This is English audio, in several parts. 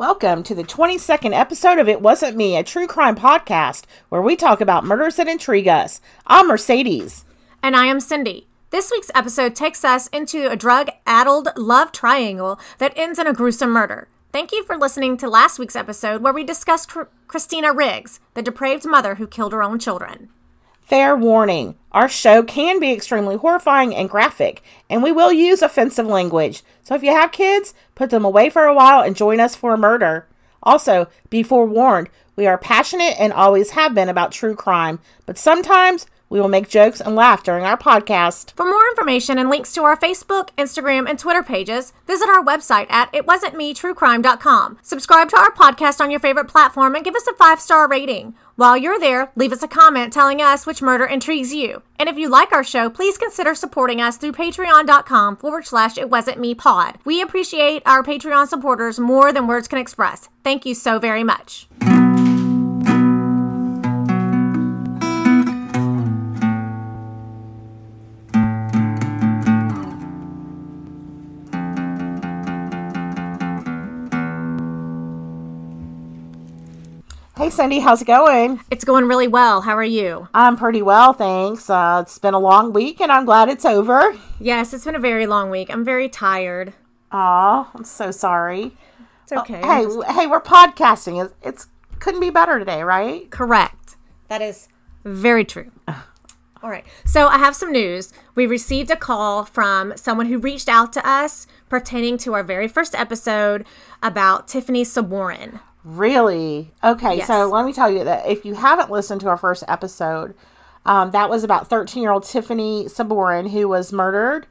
Welcome to the 22nd episode of It Wasn't Me, a true crime podcast where we talk about murders that intrigue us. I'm Mercedes. And I am Cindy. This week's episode takes us into a drug addled love triangle that ends in a gruesome murder. Thank you for listening to last week's episode where we discussed Cr- Christina Riggs, the depraved mother who killed her own children. Fair warning our show can be extremely horrifying and graphic, and we will use offensive language. So if you have kids, put them away for a while and join us for a murder. Also, be forewarned, we are passionate and always have been about true crime, but sometimes we will make jokes and laugh during our podcast. For more information and links to our Facebook, Instagram, and Twitter pages, visit our website at itwasn'tmetruecrime.com. Subscribe to our podcast on your favorite platform and give us a five star rating. While you're there, leave us a comment telling us which murder intrigues you. And if you like our show, please consider supporting us through patreon.com forward slash it wasn't me pod. We appreciate our Patreon supporters more than words can express. Thank you so very much. Hey, Cindy, how's it going? It's going really well. How are you? I'm pretty well, thanks. Uh, it's been a long week and I'm glad it's over. Yes, it's been a very long week. I'm very tired. Aw, I'm so sorry. It's okay. Hey, hey, we're podcasting. It's, it's couldn't be better today, right? Correct. That is very true. All right. So I have some news. We received a call from someone who reached out to us pertaining to our very first episode about Tiffany Saborin. Really? Okay, Yes. so let me tell you that if you haven't listened to our first episode, um, that was about 13 year old Tiffany Saborin who was murdered.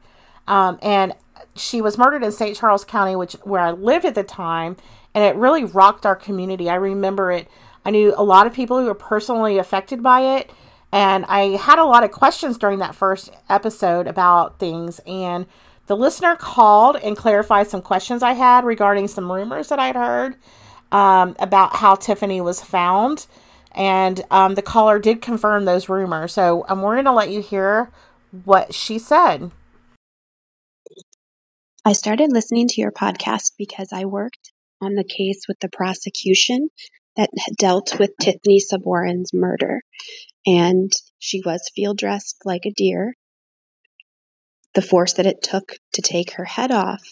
Um, and she was murdered in St. Charles County, which where I lived at the time, and it really rocked our community. I remember it. I knew a lot of people who were personally affected by it, and I had a lot of questions during that first episode about things. And the listener called and clarified some questions I had regarding some rumors that I'd heard um, about how Tiffany was found. And um, the caller did confirm those rumors. So um, we're going to let you hear what she said. I started listening to your podcast because I worked on the case with the prosecution that dealt with Tiffany Saborin's murder. And she was field dressed like a deer. The force that it took to take her head off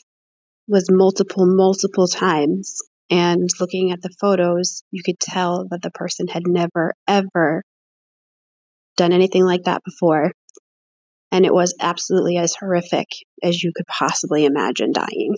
was multiple, multiple times. And looking at the photos, you could tell that the person had never, ever done anything like that before. And it was absolutely as horrific as you could possibly imagine dying.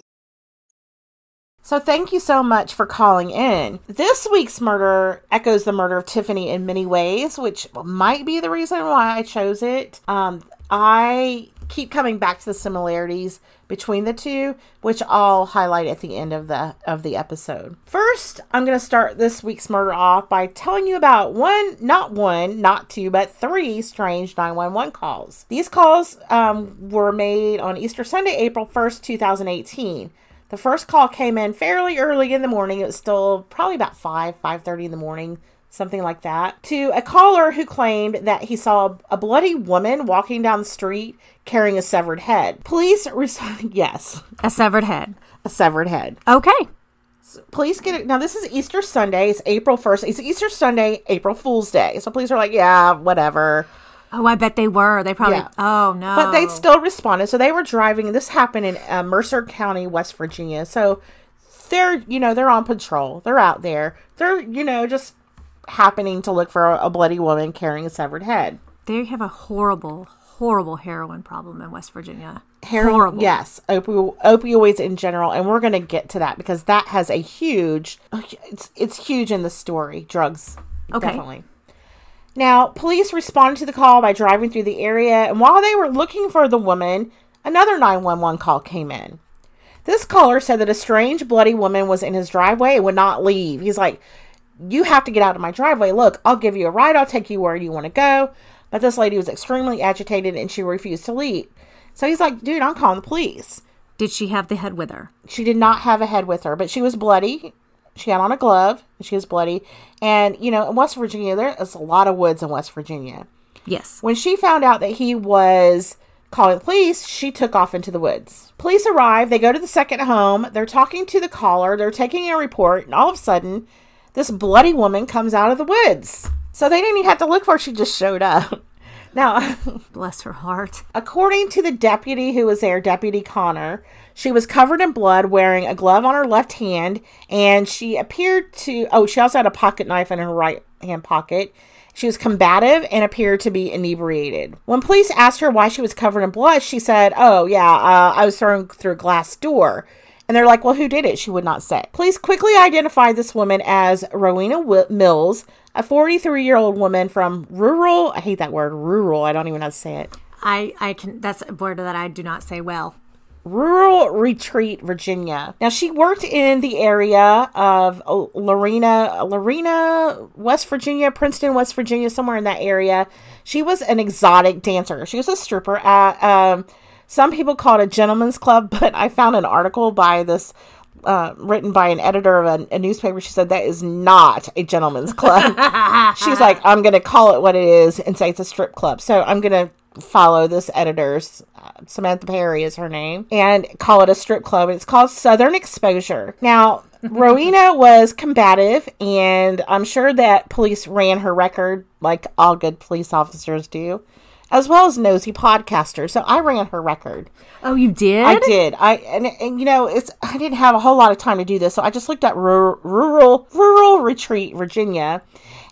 So thank you so much for calling in. This week's murder echoes the murder of Tiffany in many ways, which might be the reason why I chose it. Um, I keep coming back to the similarities between the two, which I'll highlight at the end of the of the episode. First, I'm going to start this week's murder off by telling you about one, not one, not two, but three strange 911 calls. These calls um, were made on Easter Sunday, April 1st, 2018. The first call came in fairly early in the morning. It was still probably about 5, 5.30 in the morning, something like that, to a caller who claimed that he saw a bloody woman walking down the street carrying a severed head. Police responded, yes, A severed head. a severed head. Okay. Police get it. Now, this is Easter Sunday. It's April 1st. It's Easter Sunday, April Fool's Day. So police are like, yeah, whatever. Oh, I bet they were. They probably. Yeah. Oh no. But they still responded. So they were driving. This happened in uh, Mercer County, West Virginia. So they're, you know, they're on patrol. They're out there. They're, you know, just happening to look for a, bloody woman carrying a severed head. They have a horrible, horrible heroin problem in West Virginia. Heroin, Horrible. yes, opi- opioids in general, and we're going to get to that because that has a huge, it's it's huge in the story. Drugs, Okay. definitely. Now, police responded to the call by driving through the area, and while they were looking for the woman, another 911 call came in. This caller said that a strange, bloody woman was in his driveway and would not leave. He's like, You have to get out of my driveway. Look, I'll give you a ride. I'll take you where you want to go. But this lady was extremely agitated and she refused to leave. So he's like, Dude, I'm calling the police. Did she have the head with her? She did not have a head with her, but she was bloody. She had on a glove. and She was bloody. And, you know, in West Virginia, there is a lot of woods in West Virginia. Yes. When she found out that he was Calling the police, she took off into the woods. Police arrive, they go to the second home, they're talking to the caller, they're taking a report, and all of a sudden, this bloody woman comes out of the woods. So they didn't even have to look for her, she just showed up. Now, Bless her heart. according to the deputy who was there, Deputy Connor, she was covered in blood, wearing a glove on her left hand, and she appeared to. Oh, she also had a pocket knife in her right hand pocket. She was combative and appeared to be inebriated. When police asked her why she was covered in blood, she said, Oh, yeah, uh, I was thrown through a glass door. And they're like, Well, who did it? She would not say. Police quickly identified this woman as Rowena Wi- Mills, a 43 year old woman from rural, I hate that word, rural, I don't even know how to say it. I, I can, that's a word that I do not say well. Rural Retreat, Virginia. Now she worked in the area of uh, Lorena, Lorena, West Virginia, Princeton, West Virginia, somewhere in that area. She was an exotic dancer. She was a stripper at um, some people call it a gentleman's club, but I found an article by this uh, written by an editor of a, a newspaper. She said that is not a gentleman's club. She's like, I'm going to call it what it is and say it's a strip club. So I'm going to follow this editor's uh, Samantha Perry is her name and call it a strip club. It's called Southern Exposure. Now, Rowena was combative, and I'm sure that police ran her record like all good police officers do, as well as nosy podcasters. So I ran her record. Oh, you did? I did. I and, and you know it's I didn't have a whole lot of time to do this, so I just looked at rural rural, rural retreat Virginia,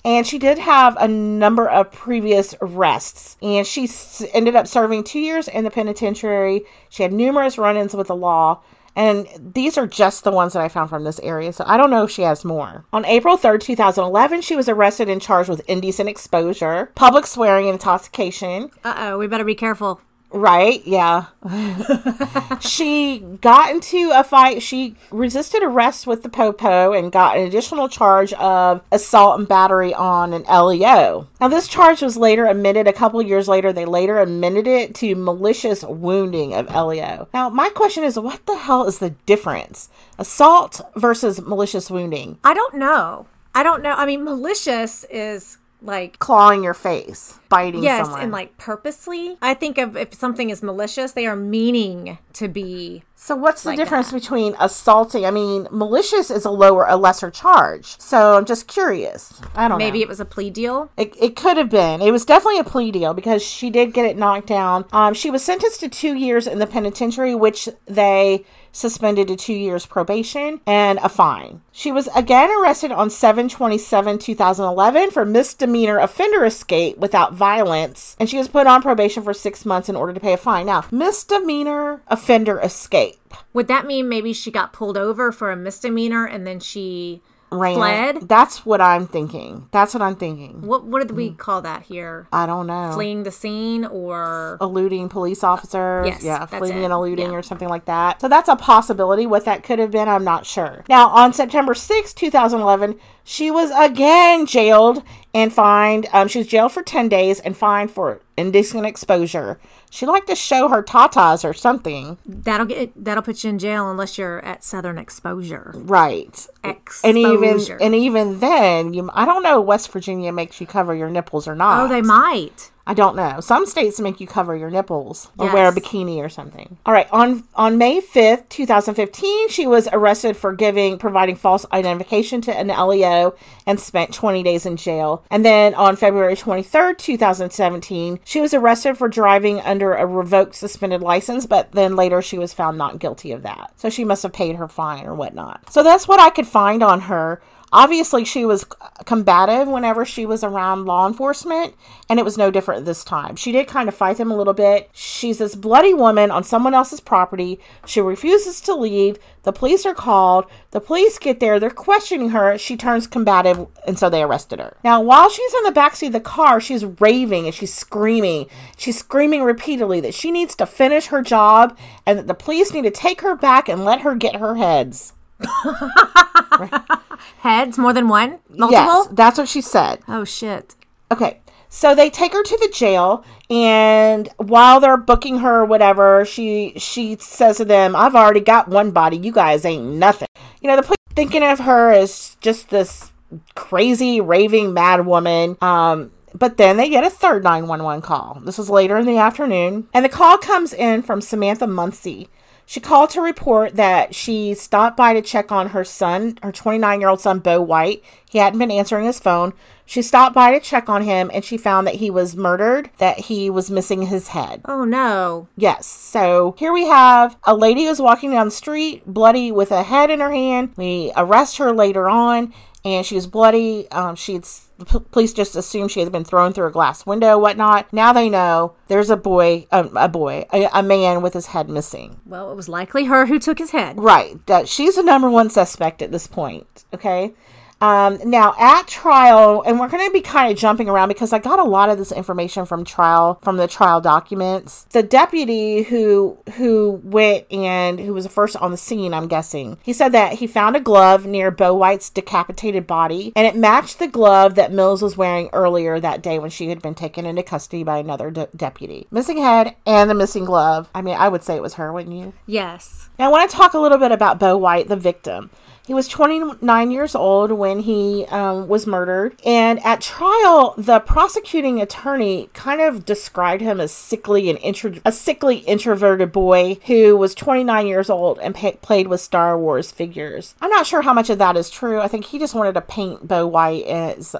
and she did have a number of previous arrests, and she s- ended up serving two years in the penitentiary. She had numerous run-ins with the law. And these are just the ones that I found from this area, so I don't know if she has more. On April 3rd, 2011, she was arrested and charged with indecent exposure, public swearing, and intoxication. Uh oh, we better be careful. Right, yeah. she got into a fight. She resisted arrest with the Popo and got an additional charge of assault and battery on an LEO. Now, this charge was later amended a couple years later. They later amended it to malicious wounding of LEO. Now, my question is what the hell is the difference? Assault versus malicious wounding. I don't know. I don't know. I mean, malicious is like Clawing your face, biting yes, someone. and like purposely. I think of if something is malicious, they are meaning to be. So what's the like difference between assaulting? I mean, malicious is a lower, a lesser charge. So I'm just curious. I don't know. Maybe know. it was a plea deal. It, it could have been. It was definitely a plea deal because she did get it knocked down. Um, she was sentenced to two years in the penitentiary, which they suspended to two years probation and a fine. She was again arrested on 727 2011 for misdemeanor offender escape without violence, and she was put on probation for six months in order to pay a fine. Now, misdemeanor offender escape. Would that mean maybe she got pulled over for a misdemeanor and then she Ran. fled? That's what I'm thinking. That's what I'm thinking. What what did we call that here? I don't know. Fleeing the scene or eluding police officers. Yes, yeah, fleeing it. and eluding Yeah. or something like that. So that's a possibility. What that could have been, I'm not sure. Now, on September 6, 2011, she was again jailed and fined. Um, she was jailed for 10 days and fined for indecent exposure. She liked to show her tatas or something. that'll get that'll put you in jail unless you're at Southern Exposure. Right. Exposure. And even and even then, you I don't know West Virginia makes you cover your nipples or not. oh, they might. I don't know. Some states make you cover your nipples or wear a bikini or something. All right, on on May 5th, 2015, she was arrested for giving providing false identification to an LEO and spent 20 days in jail. And then on February 23rd, 2017, she was arrested for driving under a revoked suspended license, but then later she was found not guilty of that. So she must have paid her fine or whatnot. So that's what I could find on her. Obviously, she was combative whenever she was around law enforcement, and it was no different this time. She did kind of fight them a little bit. She's this bloody woman on someone else's property. She refuses to leave. The police are called. The police get there. They're questioning her. She turns combative, and so they arrested her. Now, while she's in the backseat of the car, she's raving and she's screaming. She's screaming repeatedly that she needs to finish her job and that the police need to take her back and let her get her heads. Heads, more than one? Multiple? Yes, that's what she said. Oh shit. Okay. So they take her to the jail and while they're booking her or whatever, she she says to them, I've already got one body, you guys ain't nothing. You know, the police thinking of her as just this crazy raving mad woman. Um But then they get a third 911 call. This is later in the afternoon. And the call comes in from Samantha Muncie. She called to report that she stopped by to check on her son, her 29 year old son, Bo White. He hadn't been answering his phone. She stopped by to check on him and she found that he was murdered, that he was missing his head. Oh no. Yes. So here we have a lady who's walking down the street, bloody with a head in her hand. We arrest her later on and she was bloody. Um, she's the p- police just assumed she had been thrown through a glass window, whatnot. Now they know there's a boy, um, a boy, a, a man with his head missing. Well, it was likely her who took his head. Right. That she's the number one suspect at this point. Okay. Um, now at trial, and we're going to be kind of jumping around because I got a lot of this information from trial from the trial documents. The deputy who who went and who was the first on the scene, I'm guessing, he said that he found a glove near Bo White's decapitated body, and it matched the glove that Mills was wearing earlier that day when she had been taken into custody by another de- deputy. Missing head and the missing glove. I mean, I would say it was her, wouldn't you? Yes. Now, I want to talk a little bit about Bo White, the victim. He was 29 years old when he um, was murdered. And at trial, the prosecuting attorney kind of described him as sickly and intro- a sickly introverted boy who was 29 years old and pa- played with Star Wars figures. I'm not sure how much of that is true. I think he just wanted to paint Bo White as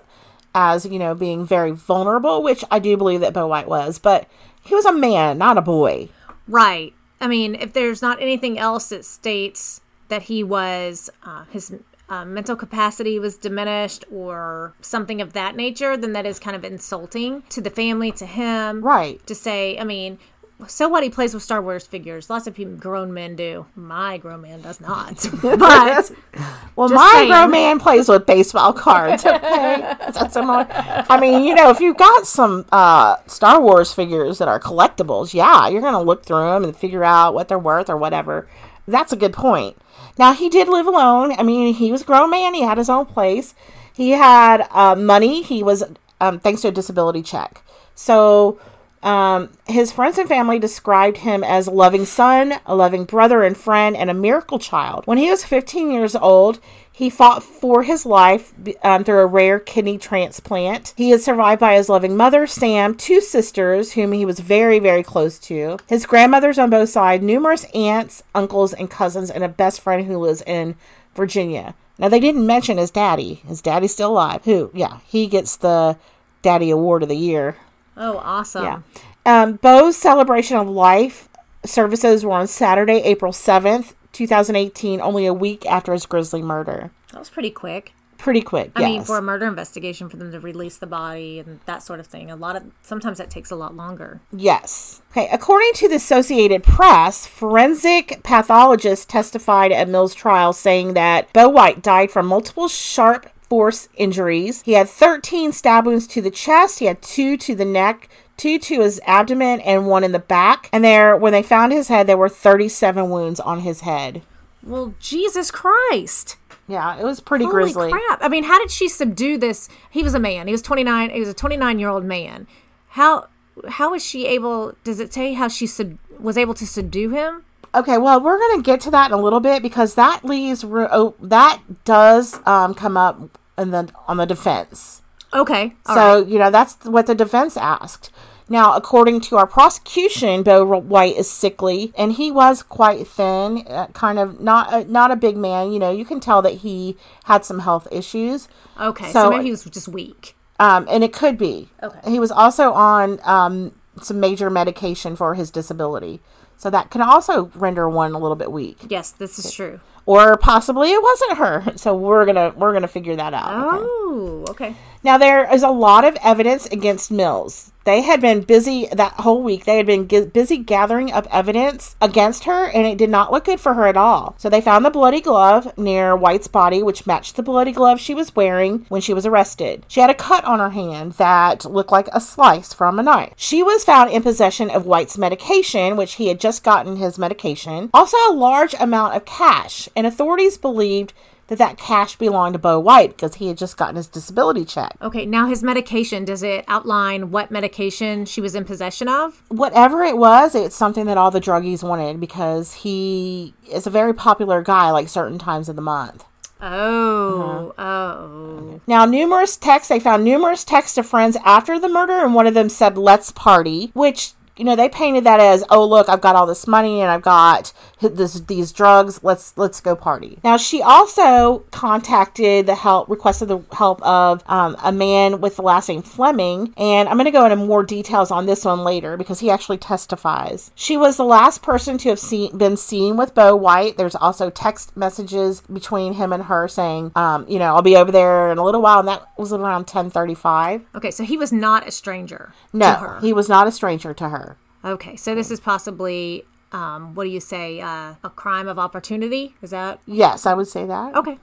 as you know being very vulnerable, which I do believe that Bo White was, but he was a man, not a boy. Right. I mean, if there's not anything else that states that he was, uh, his uh, mental capacity was diminished or something of that nature, then that is kind of insulting to the family, to him. Right. To say, I mean, so what? He plays with Star Wars figures. Lots of people, grown men do. My grown man does not. but Well, my saying. grown man plays with baseball cards. Okay, that's similar. I mean, you know, if you've got some uh, Star Wars figures that are collectibles, yeah, you're gonna look through them and figure out what they're worth or whatever. That's a good point. Now he did live alone. I mean, he was a grown man. He had his own place. He had uh, money. He was um, thanks to a disability check. So um, his friends and family described him as a loving son, a loving brother and friend, and a miracle child. When he was 15 years old, he fought for his life um, through a rare kidney transplant. He is survived by his loving mother, Sam, two sisters whom he was very, very close to, his grandmothers on both sides, numerous aunts, uncles, and cousins, and a best friend who lives in Virginia. Now, they didn't mention his daddy. His daddy's still alive. Who, yeah, he gets the Daddy Award of the Year. Oh, awesome. Yeah. Um, Bo's celebration of life services were on Saturday, April 7th, 2018, only a week after his grisly murder. That was pretty quick. Pretty quick, I yes. mean, for a murder investigation, for them to release the body and that sort of thing, a lot of sometimes that takes a lot longer. Yes. Okay. According to the Associated Press, forensic pathologists testified at Mill's trial saying that Bo White died from multiple sharp force injuries. He had 13 stab wounds to the chest. He had two to the neck. Two to his abdomen and one in the back. And there, when they found his head, there were 37 wounds on his head. Well, Jesus Christ. Yeah, it was pretty Holy grisly. crap. I mean, how did she subdue this? He was a man. He was 29. He was a 29 year old man. How how was she able does it say how she sub, was able to subdue him? Okay, well, we're gonna get to that in a little bit because that leaves oh, that does um, come up in the on the defense. Okay. all so right. you know that's what the defense asked. Now, according to our prosecution, Bo White is sickly, and he was quite thin, uh, kind of not a, not a big man. You know, you can tell that he had some health issues. Okay. So, so- maybe he was just weak. Um, and it could be. Okay. He was also on um, some major medication for his disability. So that can also render one a little bit weak. Yes, this is true. Or possibly it wasn't her. So we're gonna we're gonna figure that out. okay? Oh, okay. Now there is a lot of evidence against Mills. They had been busy that whole week. They had been g- busy gathering up evidence against her, and it did not look good for her at all. So they found the bloody glove near White's body, which matched the bloody glove she was wearing when she was arrested. She had a cut on her hand that looked like a slice from a knife. She was found in possession of White's medication, which he had just gotten his medication. Also, a large amount of cash, and authorities believed that that cash belonged to Bo White because he had just gotten his disability check. Okay, now his medication, does it outline what medication she was in possession of? whatever it was, it's something that all the druggies wanted because he is a very popular guy, like certain times of the month. Oh, oh. Now, numerous texts, they found numerous texts to friends after the murder, and one of them said, let's party, which you know they painted that as oh look i've got all this money and i've got this these drugs. Let's let's go party. Now she also contacted the help requested the help of um, a man with the last name fleming and i'm going to go into more details on this one later because he actually testifies. She was the last person to have seen been seen with bo white. There's also text messages between him and her saying um, you know i'll be over there in a little while and that was around 1035 Okay, so he was not a stranger to no her. he was not a stranger to her Okay, so this is possibly, um, what do you say, uh, a crime of opportunity? Is that yes i would say that okay?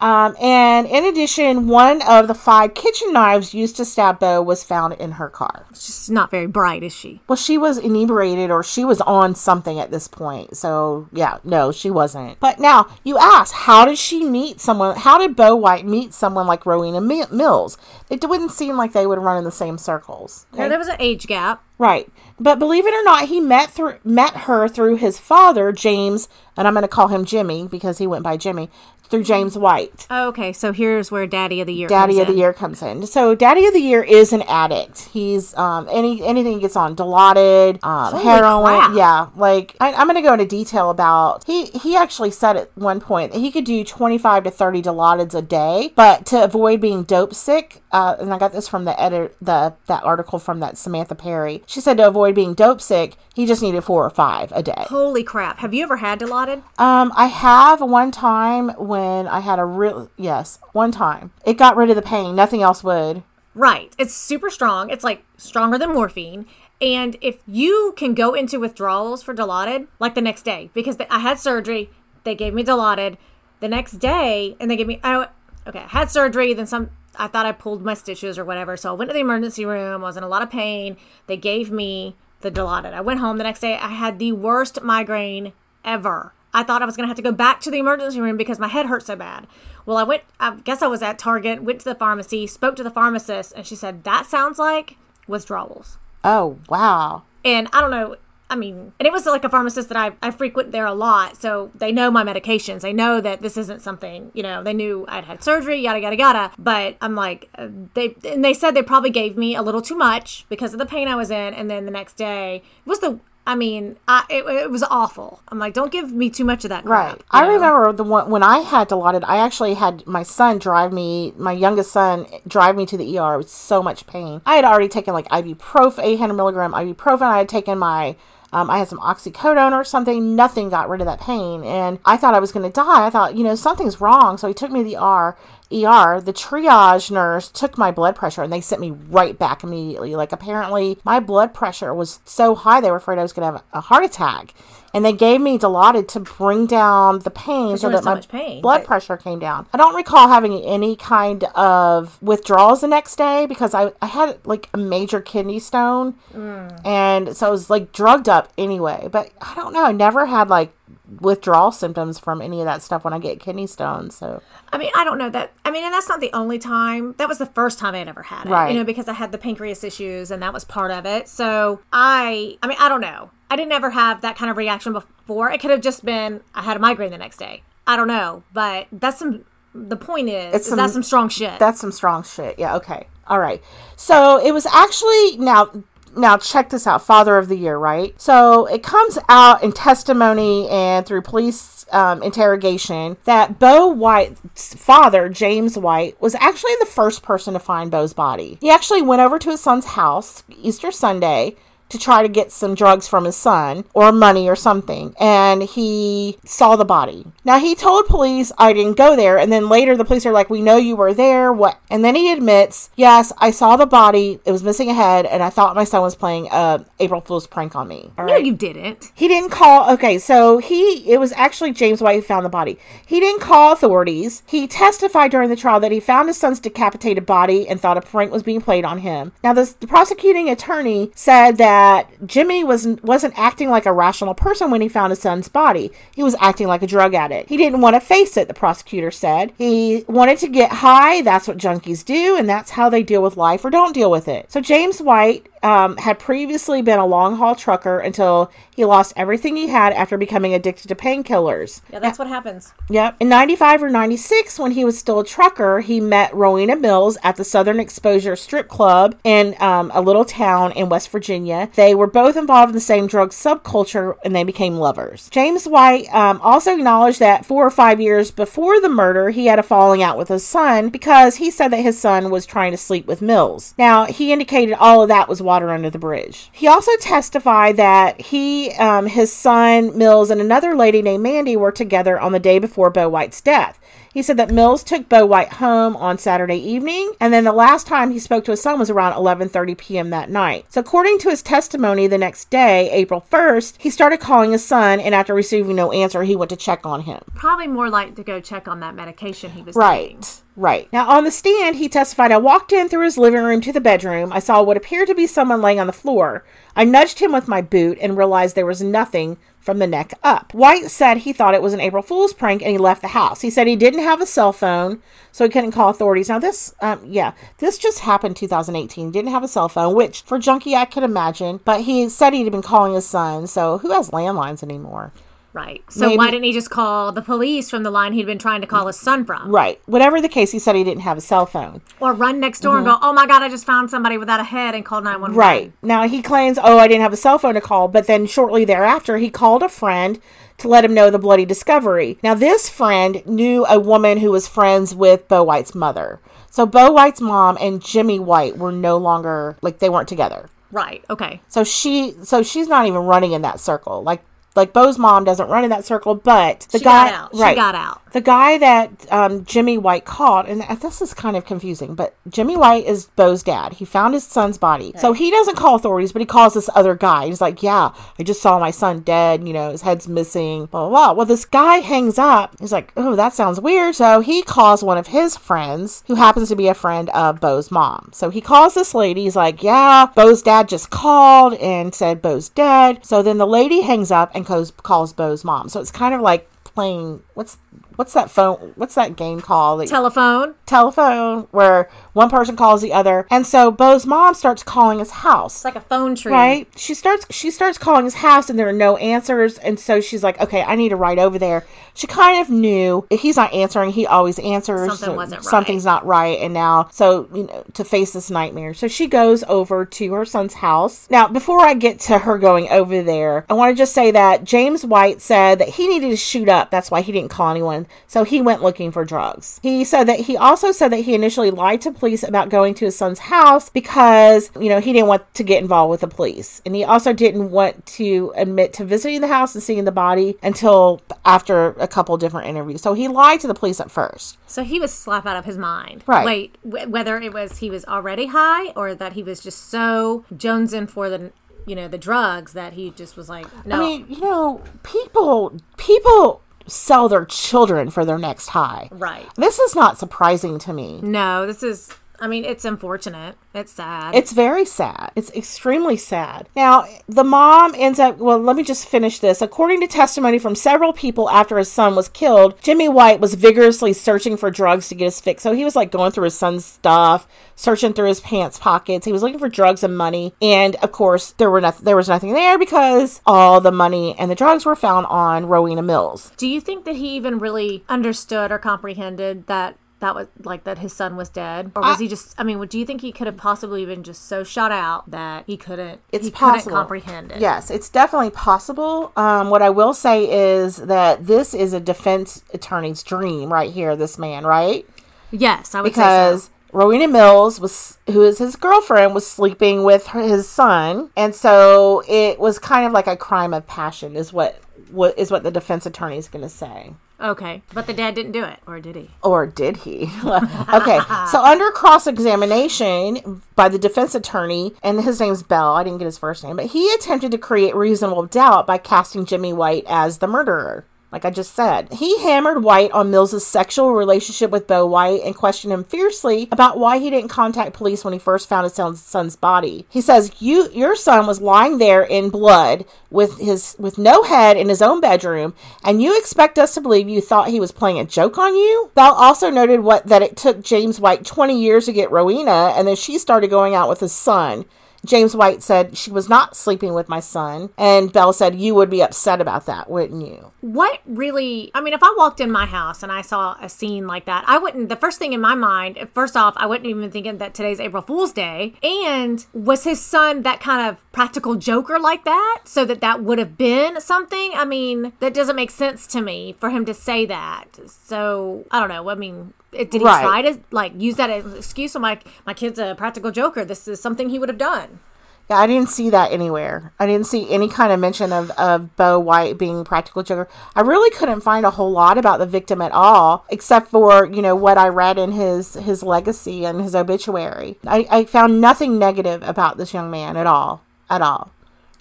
Um, and in addition, one of the five kitchen knives used to stab Bo was found in her car. She's not very bright, is she? Well, she was inebriated or she was on something at this point. So, yeah, no, she wasn't. But now you ask, how did she meet someone? How did Bo White meet someone like Rowena Mi- Mills? It wouldn't seem like they would run in the same circles. Yeah, there was an age gap. Right. But believe it or not, he met through met her through his father, James, and I'm going to call him Jimmy because he went by Jimmy, through James White. Okay, so here's where Daddy of the Year. Daddy comes of the in. Year comes in. So Daddy of the Year is an addict. He's um any anything he gets on Dilaudid, um, heroin. crap. Yeah, like I, I'm gonna go into detail about. He he actually said at one point that he could do 25 to 30 Dilaudid's a day, but to avoid being dope sick. Uh, and I got this from the edit the that article from that Samantha Perry. She said to avoid being dope sick, he just needed four or five a day. Holy crap! Have you ever had Dilaudid? Um, I have one time when I had a real yes, one time. It got rid of the pain. Nothing else would. Right. It's super strong. It's like stronger than morphine. And if you can go into withdrawals for Dilaudid, like the next day, because I had surgery, they gave me Dilaudid. The next day, and they gave me, I, okay, I had surgery, then some, I thought I pulled my stitches or whatever. So I went to the emergency room. I was in a lot of pain. They gave me the Dilaudid. I went home the next day. I had the worst migraine ever. I thought I was going to have to go back to the emergency room because my head hurt so bad. Well, I went, I guess I was at Target, went to the pharmacy, spoke to the pharmacist, and she said, that sounds like withdrawals. Oh wow. And I don't know, I mean, and it was like a pharmacist that I, I frequent there a lot. So they know my medications. They know that this isn't something, you know, they knew I'd had surgery, yada, yada, yada. But I'm like, uh, they, and they said they probably gave me a little too much because of the pain I was in. And then the next day it was the, I mean, I, it, it was awful. I'm like, don't give me too much of that crap. Right. I know? remember the one when I had Dilaudid. I actually had my son drive me, my youngest son, drive me to the ER with so much pain. I had already taken like ibuprofen, 800 milligram ibuprofen. I had taken my um, I had some oxycodone or something. Nothing got rid of that pain. And I thought I was going to die. I thought, you know, something's wrong. So he took me to the ER. ER, the triage nurse took my blood pressure and they sent me right back immediately. Like, apparently, my blood pressure was so high, they were afraid I was going to have a heart attack. And they gave me Dilaudid to bring down the pain so that so my pain. blood But- pressure came down. I don't recall having any kind of withdrawals the next day because I, I had like a major kidney stone. Mm. And so I was like drugged up anyway. But I don't know. I never had like withdrawal symptoms from any of that stuff when I get kidney stones. So I mean, I don't know that. I mean, and that's not the only time. That was the first time I had ever had it. Right. You know, because I had the pancreas issues and that was part of it. So I, I mean, I don't know. I didn't ever have that kind of reaction before. It could have just been I had a migraine the next day. I don't know, but that's some. The point is, It's is some- that's some strong shit. that's some strong shit. Yeah. Okay. All right. So it was actually now. Now check this out, Father of the Year, right? So it comes out in testimony and through police um, interrogation that Bo White's father, James White, was actually the first person to find Bo's body. He actually went over to his son's house Easter Sunday to try to get some drugs from his son or money or something. And he saw the body. Now he told police, I didn't go there. And then later the police are like, We know you were there. What? And then he admits, Yes, I saw the body. It was missing a head. And I thought my son was playing a April Fool's prank on me. All no, right. you didn't. He didn't call. Okay, so he it was actually James White who found the body. He didn't call authorities. He testified during the trial that he found his son's decapitated body and thought a prank was being played on him. Now, this, the prosecuting attorney said that Jimmy was wasn't acting like a rational person when he found his son's body. He was acting like a drug addict. He didn't want to face it. The prosecutor said he wanted to get high. That's what junkies do, and that's how they deal with life or don't deal with it. So James White um, had previously been a long haul trucker until he lost everything he had after becoming addicted to painkillers. Yeah, that's what happens. Yep. In 95 or 96, when he was still a trucker, he met Rowena Mills at the Southern Exposure Strip Club in um, a little town in West Virginia. They were both involved in the same drug subculture and they became lovers. James White um, also acknowledged that four or five years before the murder, he had a falling out with his son because he said that his son was trying to sleep with Mills. Now, he indicated all of that was water under the bridge. He also testified that he, um, his son, Mills, and another lady named Mandy were together on the day before Bo White's death. He said that Mills took Bo White home on Saturday evening, and then the last time he spoke to his son was around 11:30 p.m. that night. So, according to his testimony, the next day, April 1st, he started calling his son, and after receiving no answer, he went to check on him. Probably more like to go check on that medication he was Right. taking. Right. Now, on the stand, he testified I walked in through his living room to the bedroom. I saw what appeared to be someone laying on the floor. I nudged him with my boot and realized there was nothing from the neck up. White said he thought it was an April Fool's prank and he left the house. He said he didn't have a cell phone, so he couldn't call authorities. Now, this, um, yeah, this just happened 2018. Didn't have a cell phone, which for Junkie I could imagine, but he said he'd been calling his son, so who has landlines anymore? Right. So Maybe- why didn't he just call the police from the line he'd been trying to call his son from? Right. Whatever the case, he said he didn't have a cell phone. Or run next door and mm-hmm. go, oh my God, I just found somebody without a head and called 911. Right. Now he claims, oh, I didn't have a cell phone to call, but then shortly thereafter, he called a friend to let him know the bloody discovery. Now, this friend knew a woman who was friends with Bo White's mother. So Bo White's mom and Jimmy White were no longer like they weren't together. Right. Okay. So she so she's not even running in that circle. Like like Bo's mom doesn't run in that circle, but the She guy got out. She right got out. the guy that um, Jimmy White caught, and this is kind of confusing, but Jimmy White is Bo's dad. He found his son's body. So he doesn't call authorities, but he calls this other guy. He's like, Yeah, I just saw my son dead. You know, his head's missing, blah, blah, blah. Well, this guy hangs up. He's like, Oh, that sounds weird. So he calls one of his friends, who happens to be a friend of Bo's mom. So he calls this lady. He's like, Yeah, Bo's dad just called and said Bo's dead. So then the lady hangs up and goes, calls Bo's mom. So it's kind of like playing what's what's that phone what's that game called that Telephone. telephone where one person calls the other. And so bo's mom starts calling his house. It's like a phone tree. right? She starts she starts calling his house and there are no answers. And so she's like okay i need to ride over there. She kind of knew if he's not answering. He always answers. Something so wasn't right. something's not right. And now so you know to face this nightmare. So she goes over to her son's house. Now before i get to her going over there i want to just say that james white said that he needed to shoot up. That's why he didn't call anyone so he went looking for drugs he said that he also said that he initially lied to police about going to his son's house because you know he didn't want to get involved with the police and he also didn't want to admit to visiting the house and seeing the body until after a couple different interviews so he lied to the police at first So he was slap out of his mind. Right. Wait, w- whether it was he was already high or that he was just so jonesing for the you know the drugs that he just was like, no. I mean, you know, people people sell their children for their next high. Right. This is not surprising to me. no, this is. I mean, it's unfortunate. It's sad. It's very sad. It's extremely sad. Now, the mom ends up, well, let me just finish this. According to testimony from several people after his son was killed, Jimmy White was vigorously searching for drugs to get his fix. So he was like going through his son's stuff, searching through his pants pockets. He was looking for drugs and money. And of course, there were nothing there was nothing there because all the money and the drugs were found on Rowena Mills. Do you think that he even really understood or comprehended that that was like that his son was dead, or was he just? I mean, do you think he could have possibly been just so shut out that he couldn't? It's he possible. couldn't comprehend it. Yes, it's definitely possible. Um, what I will say is that this is a defense attorney's dream right here. This man, right? Yes, I would say Because so. Rowena Mills was, who is his girlfriend, was sleeping with her, his son, and so it was kind of like a crime of passion. Is what what is what the defense attorney is going to say. Okay, but the dad didn't do it, or did he? Or did he? okay, so under cross examination by the defense attorney, and his name's Bell, I didn't get his first name, but he attempted to create reasonable doubt by casting Jimmy White as the murderer. Like I just said, he hammered White on Mills's sexual relationship with Bo White and questioned him fiercely about why he didn't contact police when he first found his son's, body. He says, "You, your son was lying there in blood with his with no head in his own bedroom, and you expect us to believe you thought he was playing a joke on you?" Bell also noted what that it took James White 20 years to get Rowena, and then she started going out with his son James White said she was not sleeping with my son. And Bell said, You would be upset about that, wouldn't you? What really, I mean, if I walked in my house and I saw a scene like that, I wouldn't, the first thing in my mind, first off, I wouldn't even think that today's April Fool's Day. And was his son that kind of practical joker like that? So that that would have been something? I mean, that doesn't make sense to me for him to say that. So I don't know. I mean, did he Right. try to like use that as an excuse? I'm like, my kid's a practical joker. This is something he would have done. Yeah, I didn't see that anywhere. I didn't see any kind of mention of, of Bo White being practical joker. I really couldn't find a whole lot about the victim at all, except for, you know, what I read in his his legacy and his obituary. I, I found nothing negative about this young man at all. At all.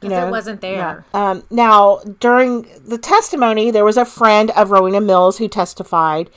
You 'Cause it wasn't there. yeah. Um, now, during the testimony, there was a friend of Rowena Mills who testified,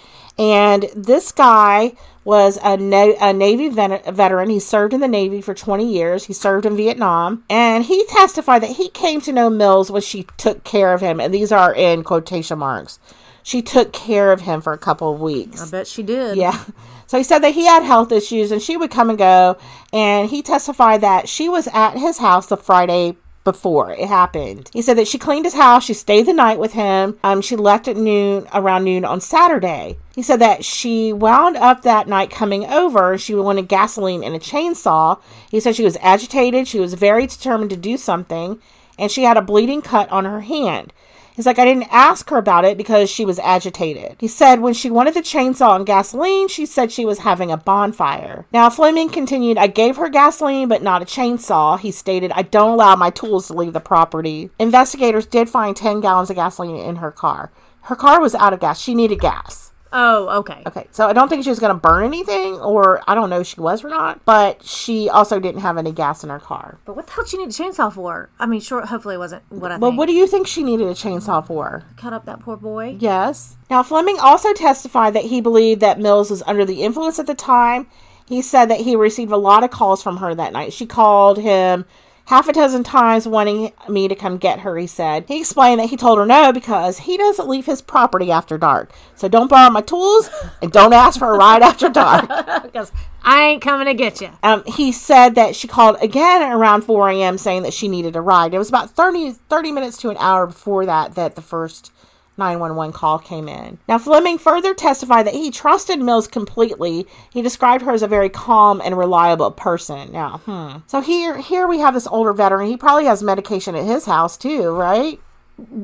and this guy was a, na- a Navy ven- veteran. He served in the Navy for 20 years. He served in Vietnam, and he testified that he came to know Mills when she took care of him, and these are in quotation marks. She took care of him for a couple of weeks. I bet she did. Yeah. So he said that he had health issues and she would come and go. And he testified that she was at his house the Friday before it happened. He said that she cleaned his house, she stayed the night with him. Um, she left at noon, around noon on Saturday. He said that she wound up that night coming over. She wanted gasoline and a chainsaw. He said she was agitated. She was very determined to do something, and she had a bleeding cut on her hand. He's like, I didn't ask her about it because she was agitated. He said when she wanted the chainsaw and gasoline, she said she was having a bonfire. Now, Fleming continued, I gave her gasoline, but not a chainsaw. He stated, I don't allow my tools to leave the property. Investigators did find 10 gallons of gasoline in her car. Her car was out of gas. She needed gas. Oh, okay. Okay, so I don't think she was going to burn anything, or I don't know if she was or not, but she also didn't have any gas in her car. But what the hell did she need a chainsaw for? I mean, sure, hopefully it wasn't what I Well, think. what do you think she needed a chainsaw for? Cut up that poor boy. Yes. Now, Fleming also testified that he believed that Mills was under the influence at the time. He said that he received a lot of calls from her that night. She called him half a dozen times wanting me to come get her, he said. He explained that he told her no because he doesn't leave his property after dark. So don't borrow my tools and don't ask for a ride after dark. Because I ain't coming to get you. Um, he said that she called again around 4 a.m. saying that she needed a ride. It was about 30, 30 minutes to an hour before that that the first 911 call came in. Now, Fleming further testified that he trusted Mills completely. He described her as a very calm and reliable person. Now, hmm. So here, here we have this older veteran. He probably has medication at his house too, right?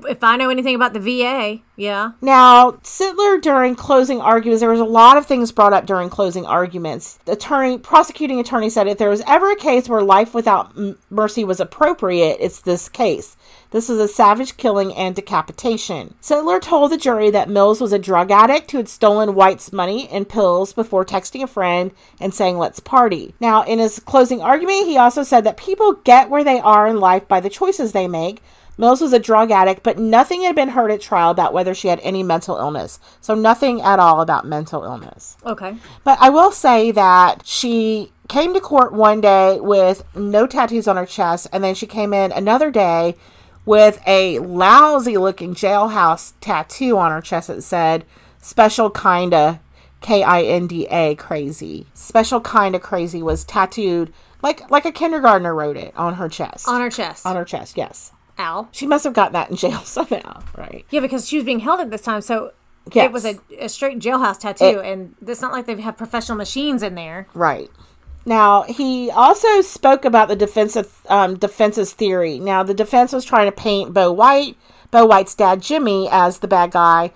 If I know anything about the VA, yeah. Now, Sittler during closing arguments, there was a lot of things brought up during closing arguments. The attorney, prosecuting attorney said if there was ever a case where life without mercy was appropriate, it's this case. This is a savage killing and decapitation. Sittler told the jury that Mills was a drug addict who had stolen White's money and pills before texting a friend and saying, let's party. Now, in his closing argument, he also said that people get where they are in life by the choices they make. Mills was a drug addict, but nothing had been heard at trial about whether she had any mental illness. So, nothing at all about mental illness. Okay. But I will say that she came to court one day with no tattoos on her chest, and then she came in another day with a lousy looking jailhouse tattoo on her chest that said special kinda K I N D A crazy. Special kinda crazy was tattooed like like a kindergartner wrote it on her chest. On her chest. on her chest, yes. Ow. She must have got that in jail somehow, right? Yeah, because she was being held at this time, so Yes. it was a, a straight jailhouse tattoo, and it's not like they have professional machines in there. Right. Now he also spoke about the defensive um, defense's theory. Now the defense was trying to paint Bo White, Bo White's dad Jimmy, as the bad guy.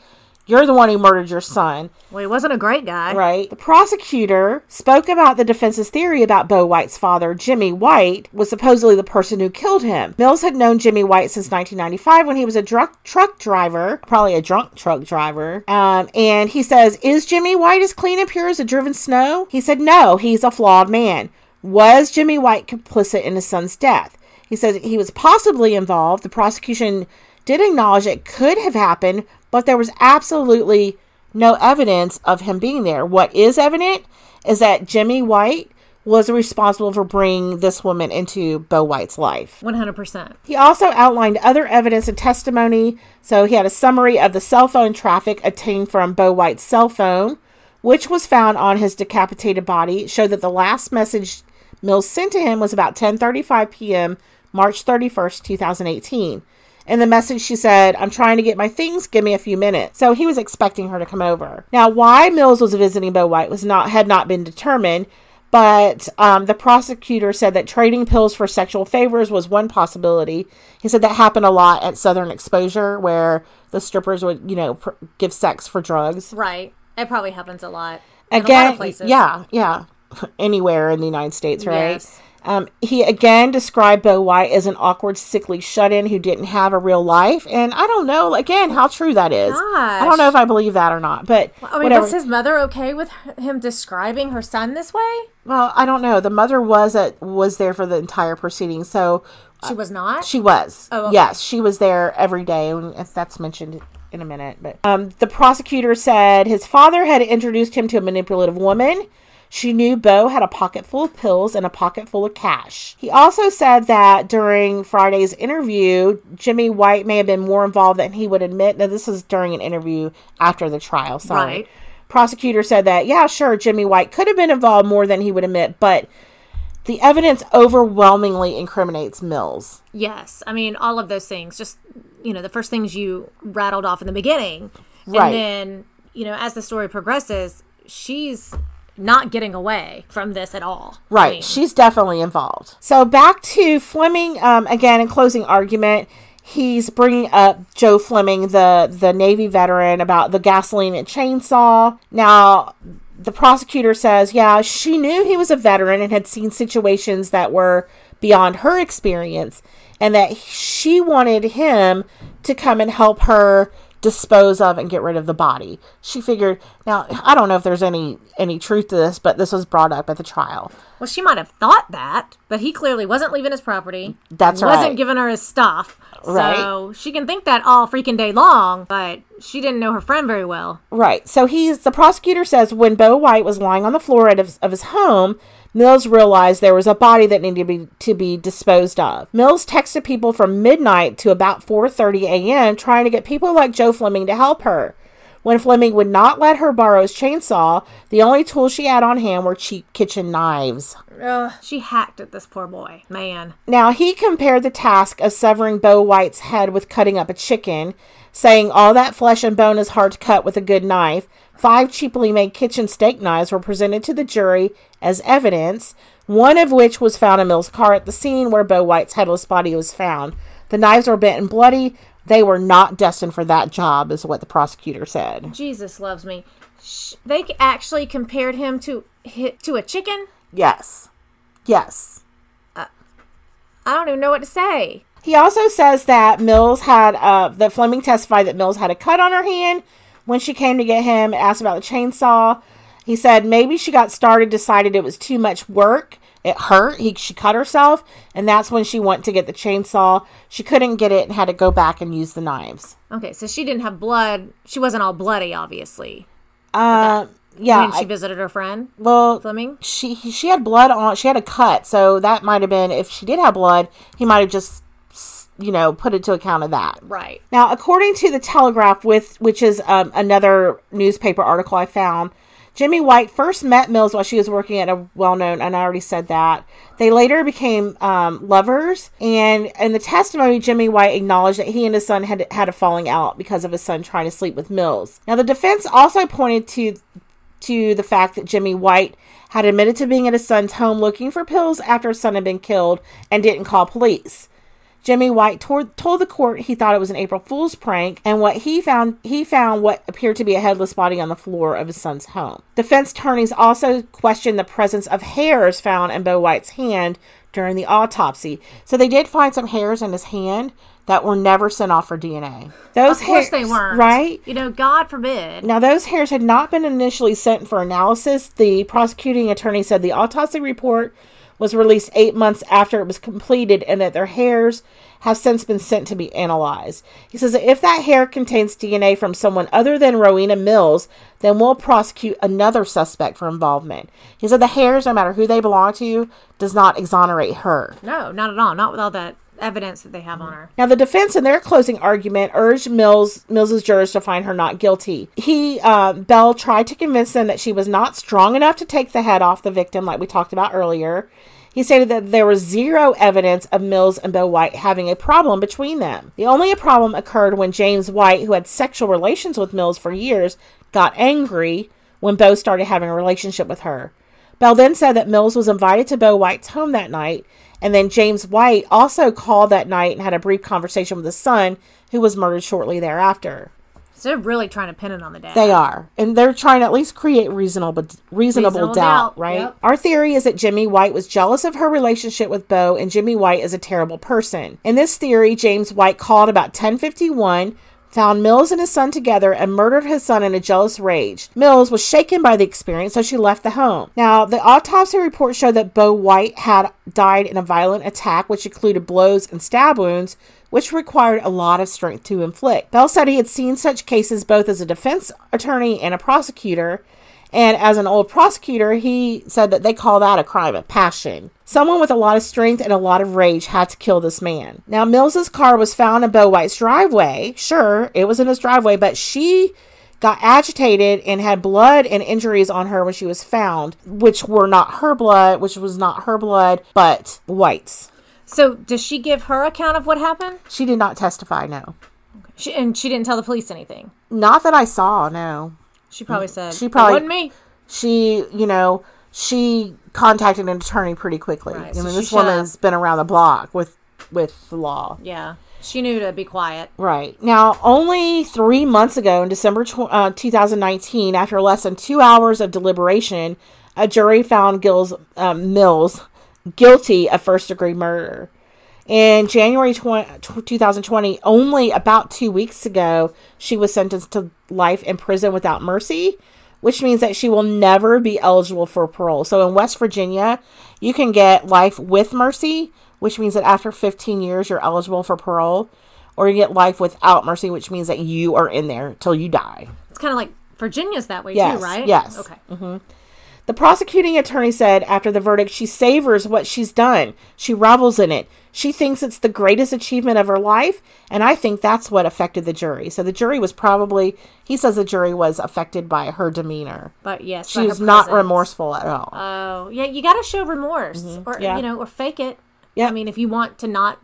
You're the one who murdered your son, Well, he wasn't a great guy. right? The prosecutor spoke about the defense's theory about Bo White's father, Jimmy White, was supposedly the person who killed him. Mills had known Jimmy White since 1995 when he was a drunk truck driver, probably a drunk truck driver. Um, and he says, Is Jimmy White as clean and pure as a driven snow? He said, No, he's a flawed man. Was Jimmy White complicit in his son's death? He said he was possibly involved. The prosecution did acknowledge it could have happened, but there was absolutely no evidence of him being there. What is evident is that Jimmy White was responsible for bringing this woman into Bo White's life. 100%. He also outlined other evidence and testimony. So he had a summary of the cell phone traffic obtained from Bo White's cell phone, which was found on his decapitated body. Showed that the last message Mills sent to him was about 10:35 p.m. March 31st, 2018. In the message, she said, I'm trying to get my things. Give me a few minutes. So he was expecting her to come over. Now, why Mills was visiting Bo White was not had not been determined, but um, the prosecutor said that trading pills for sexual favors was one possibility. He said that happened a lot at Southern Exposure, where the strippers would, you know, pr- give sex for drugs. Right. It probably happens a lot. in a lot Again, of places. yeah, yeah, anywhere in the United States, right? Yes. Um, he again described Bo White as an awkward, sickly shut-in who didn't have a real life, and I don't know again how true that is. I don't know if I believe that or not, but I mean, whatever. was his mother okay with him describing her son this way? well, I don't know. The mother was at was there for the entire proceeding, so She was not. She was. Oh, okay. Yes, she was there every day, and if that's mentioned in a minute. But um, the prosecutor said his father had introduced him to a manipulative woman. She knew Bo had a pocket full of pills and a pocket full of cash. He also said that during Friday's interview, Jimmy White may have been more involved than he would admit. Now, this is during an interview after the trial. Sorry. Right. Prosecutor said that, yeah, sure, Jimmy White could have been involved more than he would admit, but the evidence overwhelmingly incriminates Mills. yes. I mean, all of those things. Just you know, the first things you rattled off in the beginning, Right. and then you know, as the story progresses, she's not getting away from this at all. Right. I mean, She's definitely involved. So back to Fleming. Um, again, in closing argument, he's bringing up Joe Fleming, the the Navy veteran, about the gasoline and chainsaw. Now, the prosecutor says, yeah, she knew he was a veteran and had seen situations that were beyond her experience, and that she wanted him to come and help her dispose of and get rid of the body. She figured. Now, I don't know if there's any any truth to this, but this was brought up at the trial. well, she might have thought that, but he clearly wasn't leaving his property. That's wasn't right. giving her his stuff. Right. So she can think that all freaking day long, but she didn't know her friend very well. Right. So he's the prosecutor says when Bo White was lying on the floor of of his home, Mills realized there was a body that needed to be to be disposed of. Mills texted people from midnight to about 4:30 a.m. trying to get people like Joe Fleming to help her. When Fleming would not let her borrow his chainsaw, the only tools she had on hand were cheap kitchen knives. Ugh, she hacked at this poor boy. Man. Now, he compared the task of severing Bo White's head with cutting up a chicken, saying all that flesh and bone is hard to cut with a good knife. Five cheaply made kitchen steak knives were presented to the jury as evidence, one of which was found in Mill's car at the scene where Bo White's headless body was found. The knives were bent and bloody. They were not destined for that job, is what the prosecutor said. Jesus loves me. Sh- They actually compared him to to a chicken. Yes. Yes. I don't even know what to say. He also says that Mills had, uh, that Fleming testified that Mills had a cut on her hand when she came to get him, and asked about the chainsaw. He said maybe she got started, decided it was too much work. It hurt. He, she cut herself, and that's when she went to get the chainsaw. She couldn't get it and had to go back and use the knives. Okay, so she didn't have blood. She wasn't all bloody, obviously. Uh, yeah. when she I- visited her friend well, Fleming. she she had blood on. She had a cut, so that might have been if she did have blood, he might have just, you know, put it to account of that. Right. Now, according to the Telegraph, with which is um, another newspaper article I found, Jimmy White first met Mills while she was working at a well-known, and I already said that. They later became um, lovers, and in the testimony, Jimmy White acknowledged that he and his son had had a falling out because of his son trying to sleep with Mills. Now, the defense also pointed to to the fact that Jimmy White had admitted to being at his son's home looking for pills after his son had been killed and didn't call police. Jimmy White told, told the court he thought it was an April Fool's prank, and what he found he found what appeared to be a headless body on the floor of his son's home. Defense attorneys also questioned the presence of hairs found in Bo White's hand during the autopsy. So they did find some hairs in his hand that were never sent off for DNA. Those Of course hairs, they weren't. right? You know, God forbid. Now, those hairs had not been initially sent for analysis. The prosecuting attorney said the autopsy report was released eight months after it was completed and that their hairs have since been sent to be analyzed. He says that if that hair contains DNA from someone other than Rowena Mills, then we'll prosecute another suspect for involvement. He said the hairs, no matter who they belong to, does not exonerate her. No, not at all. Not with all that evidence that they have on her. Now, the defense in their closing argument urged Mills Mills's jurors to find her not guilty. He uh, Bell tried to convince them that she was not strong enough to take the head off the victim, like we talked about earlier. He stated that there was zero evidence of Mills and Bo White having a problem between them. The only problem occurred when James White, who had sexual relations with Mills for years, got angry when Bo started having a relationship with her. Bell then said that Mills was invited to Bo White's home that night, and then James White also called that night and had a brief conversation with his son, who was murdered shortly thereafter. So they're really trying to pin it on the dad. They are, and they're trying to at least create reasonable reasonable, Reasonable doubt, doubt, right? yep. Our theory is that Jimmy White was jealous of her relationship with Bo, and Jimmy White is a terrible person. In this theory, James White called about 1051. Found Mills and his son together and murdered his son in a jealous rage. Mills was shaken by the experience, so she left the home. Now, the autopsy report showed that Bo White had died in a violent attack, which included blows and stab wounds, which required a lot of strength to inflict. Bell said he had seen such cases both as a defense attorney and a prosecutor. And as an old prosecutor, he said that they call that a crime of passion. Someone with a lot of strength and a lot of rage had to kill this man. Now, Mills's car was found in Bo White's driveway. Sure, it was in his driveway, but she got agitated and had blood and injuries on her when she was found, which were not her blood, which was not her blood, but White's. So does she give her account of what happened? She did not testify, no. She, and she didn't tell the police anything. Not that I saw, no. She probably said She probably- wasn't me. she, you know, she contacted an attorney pretty quickly. Right, I so mean, this woman's been around the block with with the law. Yeah, she knew to be quiet. Right. Now, only three months ago, in December tw- uh, 2019, after less than two hours of deliberation, a jury found Gills, um, Mills guilty of first degree murder. In January 20, 2020, only about two weeks ago, she was sentenced to life in prison without mercy, which means that she will never be eligible for parole. So in West Virginia, you can get life with mercy, which means that after 15 years, you're eligible for parole, or you get life without mercy, which means that you are in there till you die. It's kind of like Virginia's that way Yes, too, right? yes. Okay. Mm-hmm. The prosecuting attorney said after the verdict, she savors what she's done. She revels in it. She thinks it's the greatest achievement of her life, and I think that's what affected the jury. So the jury was probably, he says the jury was affected by her demeanor. But yes, She was not remorseful at all. Oh, yeah, you got to show remorse, or Mm-hmm. Yeah. you know, or fake it. Yeah. I mean, if you want to not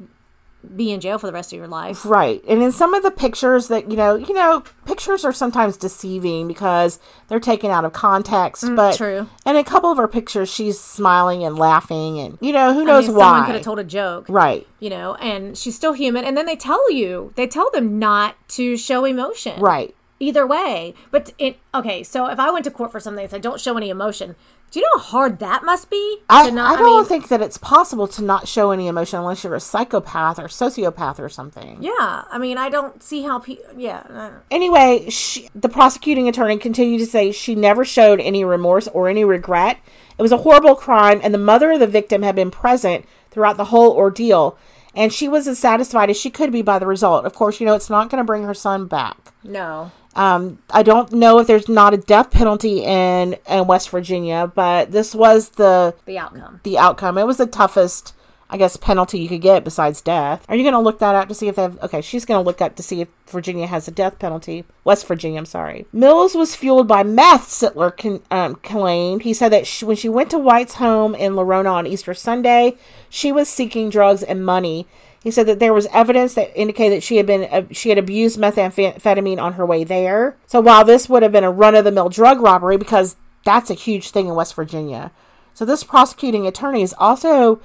be in jail for the rest of your life. Right. And in some of the pictures that, you know, you know, pictures are sometimes deceiving because they're taken out of context. but Mm, true. And in a couple of her pictures, she's smiling and laughing and, you know, who I knows mean, why. someone could have told a joke, right. you know, and she's still human. And then they tell you, they tell them not to show emotion, Right. Either way, but it okay. So if I went to court for something and said, "Don't show any emotion," do you know how hard that must be? I, not- I don't mean, think that it's possible to not show any emotion unless you're a psychopath or sociopath or something. Yeah, I mean, I don't see how people. Yeah, Anyway, she, the prosecuting attorney continued to say she never showed any remorse or any regret. It was a horrible crime, and the mother of the victim had been present throughout the whole ordeal, and she was as satisfied as she could be by the result. Of course, you know, it's not going to bring her son back. no. Um, I don't know if there's not a death penalty in, in West Virginia, but this was the The outcome. the outcome. It was the toughest, I guess, penalty you could get besides death. Are you going to look that up to see if they have? Okay, she's going to look up to see if Virginia has a death penalty. West Virginia, I'm sorry. Mills was fueled by meth. Sittler con, um, claimed. He said that she, when she went to White's home in Lorado on Easter Sunday, she was seeking drugs and money. He said that there was evidence that indicated that she had been uh, she had abused methamphetamine on her way there. So while this would have been a run of the mill drug robbery, because that's a huge thing in West Virginia, so this prosecuting attorney is also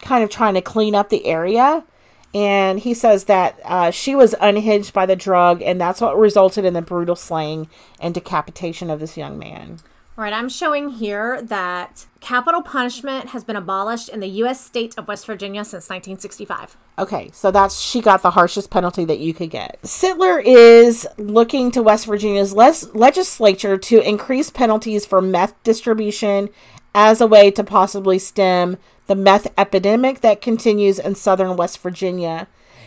kind of trying to clean up the area. And he says that uh, she was unhinged by the drug, and that's what resulted in the brutal slaying and decapitation of this young man. Right, I'm showing here that capital punishment has been abolished in the U.S. state of West Virginia since 1965. Okay, so that's she got the harshest penalty that you could get. Sittler is looking to West Virginia's les- legislature to increase penalties for meth distribution as a way to possibly stem the meth epidemic that continues in southern West Virginia.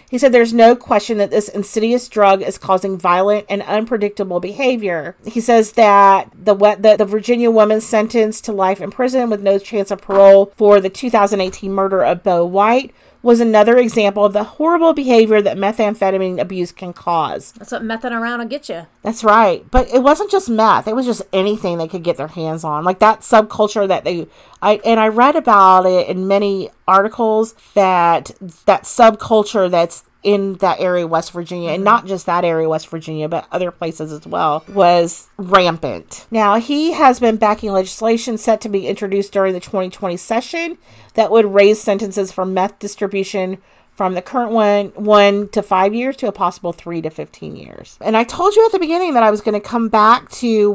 He said there's no question that this insidious drug is causing violent and unpredictable behavior. He says that the the, the Virginia woman sentenced to life in prison with no chance of parole for the 2018 murder of Bo White was another example of the horrible behavior that methamphetamine abuse can cause. That's what mething around will get you. That's right. But it wasn't just meth. It was just anything they could get their hands on. Like that subculture that they I and I read about it in many articles that that subculture that's in that area, West Virginia, and mm-hmm. not just that area, West Virginia, but other places as well, was rampant. Now, he has been backing legislation set to be introduced during the 2020 session that would raise sentences for meth distribution from the current one one to five years to a possible three to 15 years. And I told you at the beginning that I was going to come back to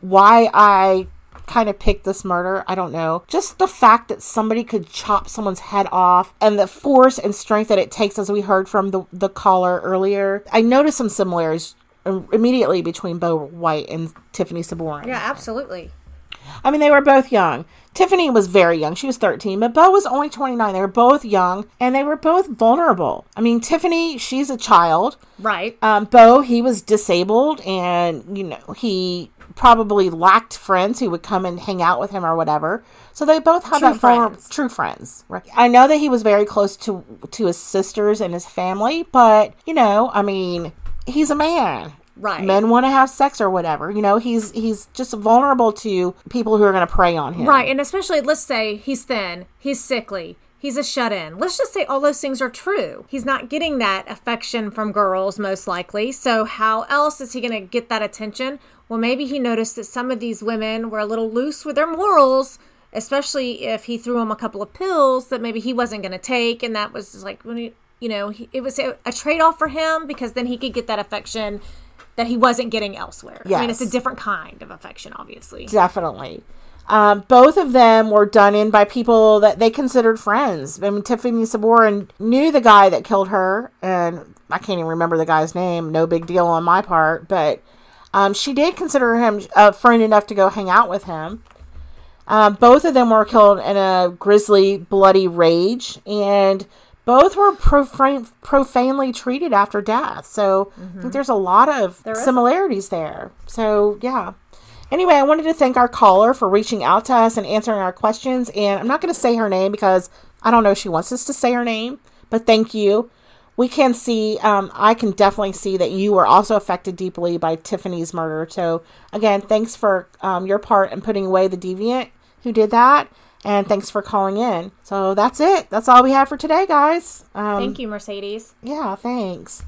why I kind of picked this murder. I don't know. Just the fact that somebody could chop someone's head off and the force and strength that it takes, as we heard from the, the caller earlier. I noticed some similarities immediately between Bo White and Tiffany Sabourin. Yeah, absolutely. I mean, they were both young. Tiffany was very young. She was 13, but Bo was only 29. They were both young and they were both vulnerable. I mean, Tiffany, she's a child. Right. Um, Bo, he was disabled and, you know, he probably lacked friends who would come and hang out with him or whatever. So they both had True that friends. true friends. Right. I know that he was very close to to his sisters and his family, but you know, I mean, he's a man. Right. Men want to have sex or whatever. You know, he's he's just vulnerable to people who are going to prey on him. Right. And especially, let's say he's thin, he's sickly, he's a shut in. Let's just say all those things are true. He's not getting that affection from girls, most likely. So, how else is he going to get that attention? Well, maybe he noticed that some of these women were a little loose with their morals, especially if he threw him a couple of pills that maybe he wasn't going to take. And that was like, when he, you know, he, it was a, a trade off for him because then he could get that affection that he wasn't getting elsewhere. I mean, it's a different kind of affection, obviously. Definitely. Um, both of them were done in by people that they considered friends. I mean, Tiffany Sabourin knew the guy that killed her, and I can't even remember the guy's name. No big deal on my part, but um, she did consider him a friend enough to go hang out with him. Um, both of them were killed in a grisly, bloody rage, and both were profane, profanely treated after death. So I think there's a lot of is. similarities there. So yeah. Anyway, I wanted to thank our caller for reaching out to us and answering our questions. And I'm not going to say her name because I don't know if she wants us to say her name, but thank you. We can see, um, I can definitely see that you were also affected deeply by Tiffany's murder. So, again, thanks for um, your part in putting away the deviant who did that. And thanks for calling in. So, that's it. That's all we have for today, guys. Um, Thank you, Mercedes. yeah, thanks.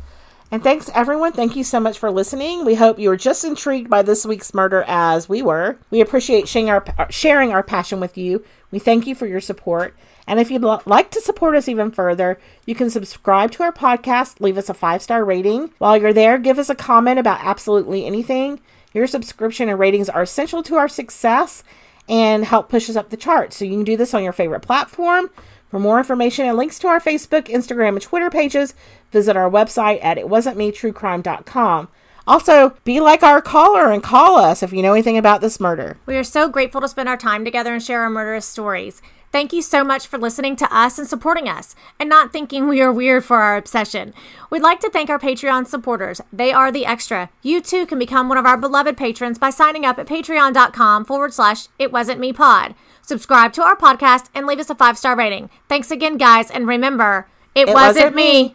And thanks, everyone. Thank you so much for listening. We hope you were just intrigued by this week's murder as we were. We appreciate sharing our, sharing our passion with you. We thank you for your support. And if you'd like to support us even further, you can subscribe to our podcast, leave us a five star rating. While you're there, give us a comment about absolutely anything. Your subscription and ratings are essential to our success and help push us up the charts. So you can do this on your favorite platform. For more information and links to our Facebook, Instagram, and Twitter pages, visit our website at itwasn'tmetruecrime.com. Also, be like our caller and call us if you know anything about this murder. We are so grateful to spend our time together and share our murderous stories. Thank you so much for listening to us and supporting us, and not thinking we are weird for our obsession. We'd like to thank our Patreon supporters. They are the extra. You too can become one of our beloved patrons by signing up at patreon.com forward slash it wasn't me pod. Subscribe to our podcast and leave us a five star rating. Thanks again, guys, and remember, it, wasn't, wasn't me. me.